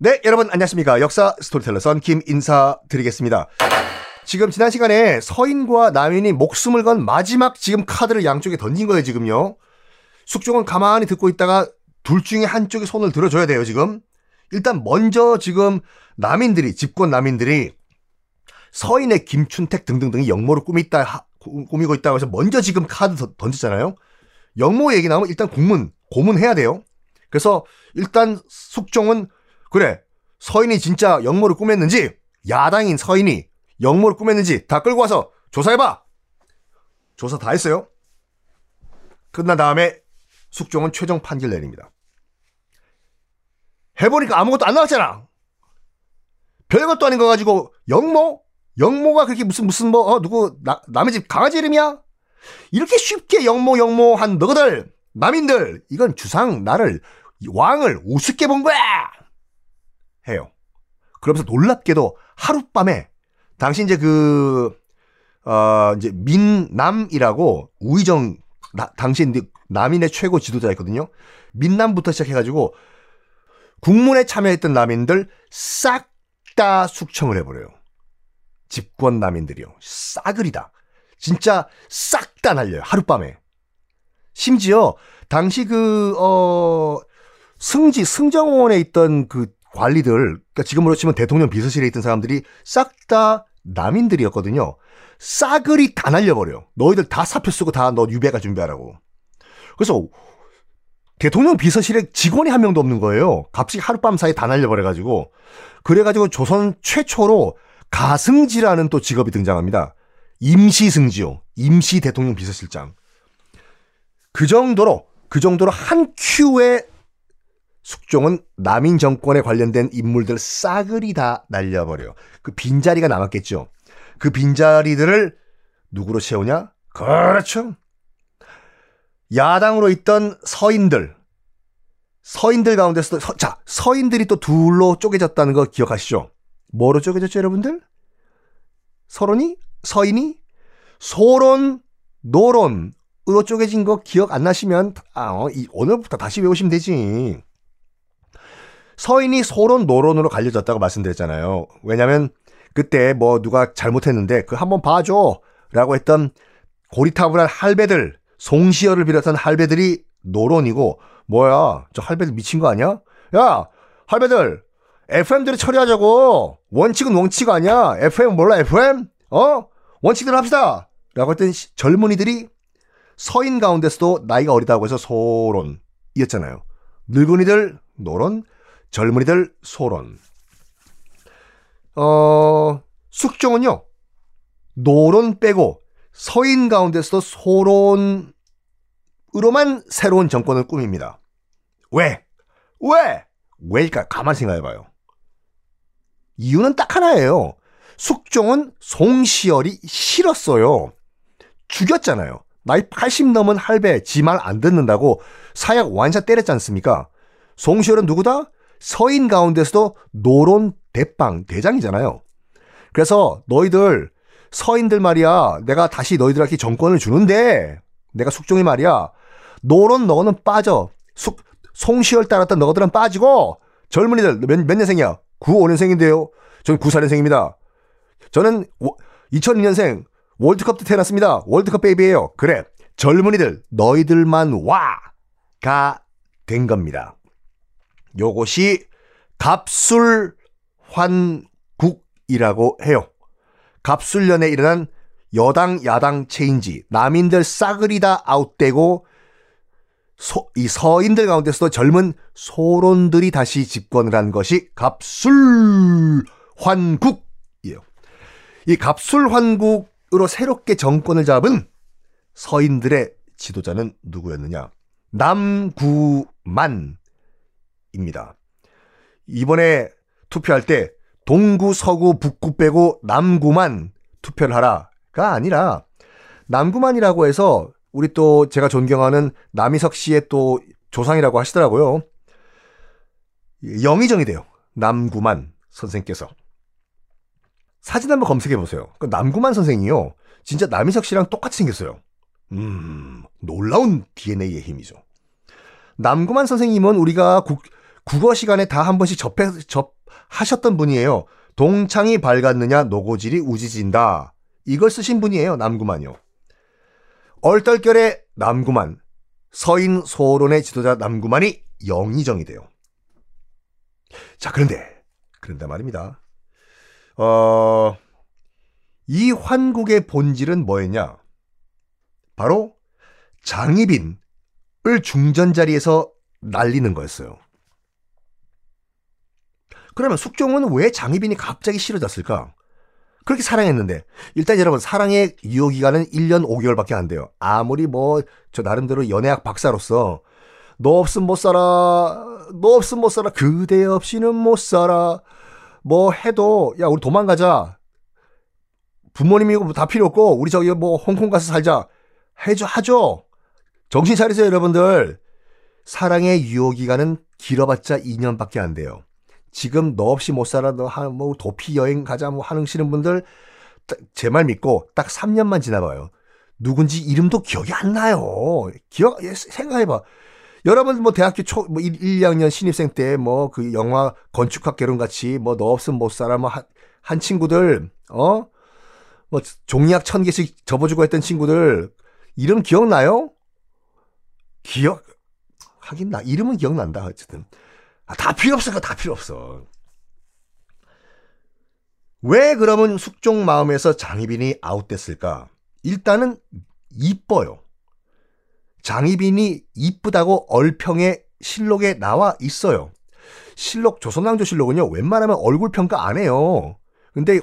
네, 여러분 안녕하십니까. 역사 스토리텔러 썬킴 인사드리겠습니다. 지금 지난 시간에 서인과 남인이 목숨을 건 마지막 지금 카드를 양쪽에 던진 거예요, 지금요. 숙종은 가만히 듣고 있다가 둘 중에 한쪽이 손을 들어줘야 돼요, 지금. 일단 먼저 지금 남인들이, 집권 남인들이 서인의 김춘택 등등등이 역모를 꾸미다, 꾸미고 있다고 해서 먼저 지금 카드 던졌잖아요. 역모 얘기 나오면 일단 공문, 고문해야 돼요. 그래서 일단 숙종은 그래 서인이 진짜 역모를 꾸몄는지 야당인 서인이 역모를 꾸몄는지 다 끌고 와서 조사해봐. 조사 다 했어요. 끝난 다음에 숙종은 최종 판결 내립니다. 해보니까 아무것도 안 나왔잖아. 별것도 아닌 거 가지고 역모? 역모가 그렇게 무슨 무슨 뭐 어, 누구 나, 남의 집 강아지 이름이야? 이렇게 쉽게 역모 역모한 너희들 남인들 이건 주상 나를 왕을 우습게 본 거야. 해요. 그러면서 놀랍게도 하룻밤에 당시 이제 그, 어, 이제 민남이라고 우의정, 나, 당시 남인의 최고 지도자였거든요. 민남부터 시작해가지고 국문에 참여했던 남인들 싹 다 숙청을 해버려요. 집권 남인들이요. 싸그리다. 진짜 싹 다 날려요. 하룻밤에. 심지어 당시 그, 어, 승지, 승정원에 있던 그 관리들, 그러니까 지금으로 치면 대통령 비서실에 있던 사람들이 싹 다 남인들이었거든요. 싸그리 다 날려버려. 너희들 다 사표 쓰고 다 너 유배가 준비하라고. 그래서 대통령 비서실에 직원이 한 명도 없는 거예요. 갑자기 하룻밤 사이에 다 날려버려가지고. 그래가지고 조선 최초로 가승지라는 또 직업이 등장합니다. 임시승지요. 임시 대통령 비서실장. 그 정도로, 그 정도로 한 큐에 숙종은 남인 정권에 관련된 인물들 싸그리 다 날려버려. 그 빈자리가 남았겠죠. 그 빈자리들을 누구로 채우냐? 그렇죠. 야당으로 있던 서인들. 서인들 가운데서도, 서, 자, 서인들이 또 둘로 쪼개졌다는 거 기억하시죠? 뭐로 쪼개졌죠, 여러분들? 서론이? 서인이? 소론, 노론으로 쪼개진 거 기억 안 나시면, 아, 어, 이, 오늘부터 다시 외우시면 되지. 서인이 소론 노론으로 갈려졌다고 말씀드렸잖아요. 왜냐면 그때 뭐 누가 잘못했는데 그 한번 봐줘 라고 했던 고리타분한 할배들 송시열을 비롯한 할배들이 노론이고 뭐야 저 할배들 미친 거 아니야? 야 할배들 FM들이 처리하자고 원칙은 원칙 아니야 FM 몰라 FM? 어? 원칙대로 합시다 라고 했던 젊은이들이 서인 가운데서도 나이가 어리다고 해서 소론이었잖아요. 늙은이들 노론 젊은이들 소론. 어, 숙종은요, 노론 빼고 서인 가운데서도 소론으로만 새로운 정권을 꾸밉니다. 왜? 왜? 왜일까? 가만 생각해봐요. 이유는 딱 하나예요. 숙종은 송시열이 싫었어요. 죽였잖아요. 나이 80 넘은 할배 지 말 안 듣는다고 사약 완샷 때렸지 않습니까? 송시열은 누구다? 서인 가운데서도 노론 대빵 대장이잖아요. 그래서 너희들 서인들 말이야. 내가 다시 너희들한테 정권을 주는데 내가 숙종이 말이야. 노론 너는 빠져. 숙 송시열 따랐던 너희들은 빠지고 젊은이들 몇, 몇 년생이야? 95년생인데요. 저는 94년생입니다. 저는 2002년생 월드컵 때 태어났습니다. 월드컵 베이비예요. 그래. 젊은이들 너희들만 와가 된 겁니다. 요것이 갑술 환국이었던 한국이라고 해요. 갑술련에 일어난 여당 야당 체인지 남인들 싸그리 다 아웃되고 소, 이 서인들 가운데서도 젊은 소론들이 다시 집권을 한 것이 갑술환국이에요. 이 갑술환국으로 새롭게 정권을 잡은 서인들의 지도자는 누구였느냐? 남구만 입니다. 이번에 투표할 때 동구, 서구, 북구 빼고 남구만 투표를 하라가 아니라 남구만이라고 해서 우리 또 제가 존경하는 남희석 씨의 또 조상이라고 하시더라고요. 영의정이 돼요. 남구만 선생께서. 사진 한번 검색해 보세요. 그 남구만 선생이요. 진짜 남희석 씨랑 똑같이 생겼어요. 음, 놀라운 DNA의 힘이죠. 남구만 선생님은 우리가 국, 국어 시간에 다 한 번씩 접해, 접하셨던 분이에요. 동창이 밝았느냐, 노고질이 우지진다. 이걸 쓰신 분이에요, 남구만요. 얼떨결에 남구만, 서인 소론의 지도자 남구만이 영의정이 돼요. 자, 그런데, 그런데 말입니다. 어, 이 환국의 본질은 뭐였냐? 바로 장희빈을 중전 자리에서 날리는 거였어요. 그러면 숙종은 왜 장희빈이 갑자기 싫어졌을까? 그렇게 사랑했는데 일단 여러분 사랑의 유효 기간은 1년 5개월밖에 안 돼요. 아무리 뭐 저 나름대로 연애학 박사로서 너 없으면 못 살아. 너 없으면 못 살아. 그대 없이는 못 살아. 뭐 해도 야 우리 도망가자. 부모님이고 뭐다 필요 없고 우리 저기 뭐 홍콩 가서 살자. 해줘 하죠. 정신 차리세요 여러분들. 사랑의 유효 기간은 길어봤자 2년밖에 안 돼요. 지금 너 없이 못 살아 너뭐 도피 여행 가자 뭐 하시는 분들 제 말 믿고 딱 3년만 지나봐요. 누군지 이름도 기억이 안 나요. 기억 예, 생각해봐. 여러분 뭐 대학교 초뭐 1, 2학년 신입생 때 뭐 그 영화 건축학 개론 같이 뭐 너 없으면 못 살아 뭐한 한 친구들 어? 뭐 종이학 천 개씩 접어주고 했던 친구들 이름 기억나요? 기억 하긴 나 이름은 기억난다 어쨌든 아, 다 필요 없어 다 필요 없어 왜 그러면 숙종 마음에서 장희빈이 아웃됐을까? 일단은 이뻐요. 장희빈이 이쁘다고 얼평의 실록에 나와 있어요. 실록 조선왕조 실록은요 웬만하면 얼굴 평가 안 해요. 근데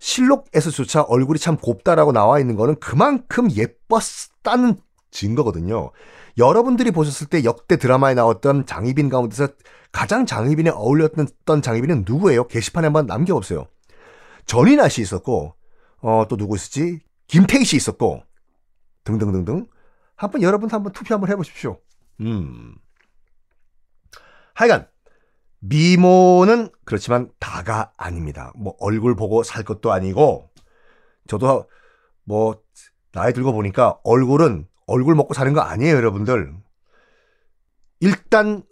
실록에서조차 얼굴이 참 곱다라고 나와 있는 거는 그만큼 예뻤다는 증거거든요. 여러분들이 보셨을 때 역대 드라마에 나왔던 장희빈 가운데서 가장 장희빈에 어울렸던 장희빈은 누구예요? 게시판에 한번 남겨보세요. 전인아 씨 있었고, 어, 또 누구 있었지? 김태희 씨 있었고, 등등등등. 한번 여러분 한번 투표 한번 해보십시오. 음. 하여간, 미모는 그렇지만 다가 아닙니다. 뭐 얼굴 보고 살 것도 아니고, 저도 뭐 나이 들고 보니까 얼굴은 얼굴 먹고 사는 거 아니에요, 여러분들. 일단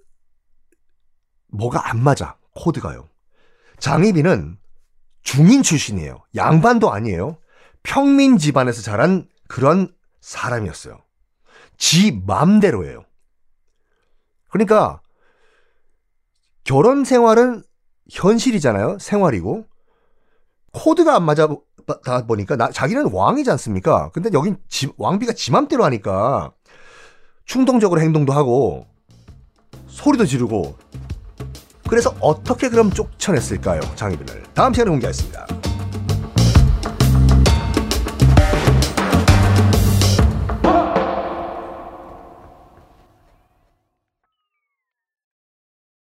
뭐가 안 맞아. 코드가요. 장희빈은 중인 출신이에요. 양반도 아니에요. 평민 집안에서 자란 그런 사람이었어요. 지 맘대로예요. 그러니까 결혼 생활은 현실이잖아요. 생활이고. 코드가 안 맞아 다 보니까 나, 자기는 왕이지 않습니까? 근데 여긴 지, 왕비가 지 맘대로 하니까 충동적으로 행동도 하고 소리도 지르고 그래서 어떻게 그럼 쫓아냈을까요? 장희빈을 다음 시간에 공개하겠습니다.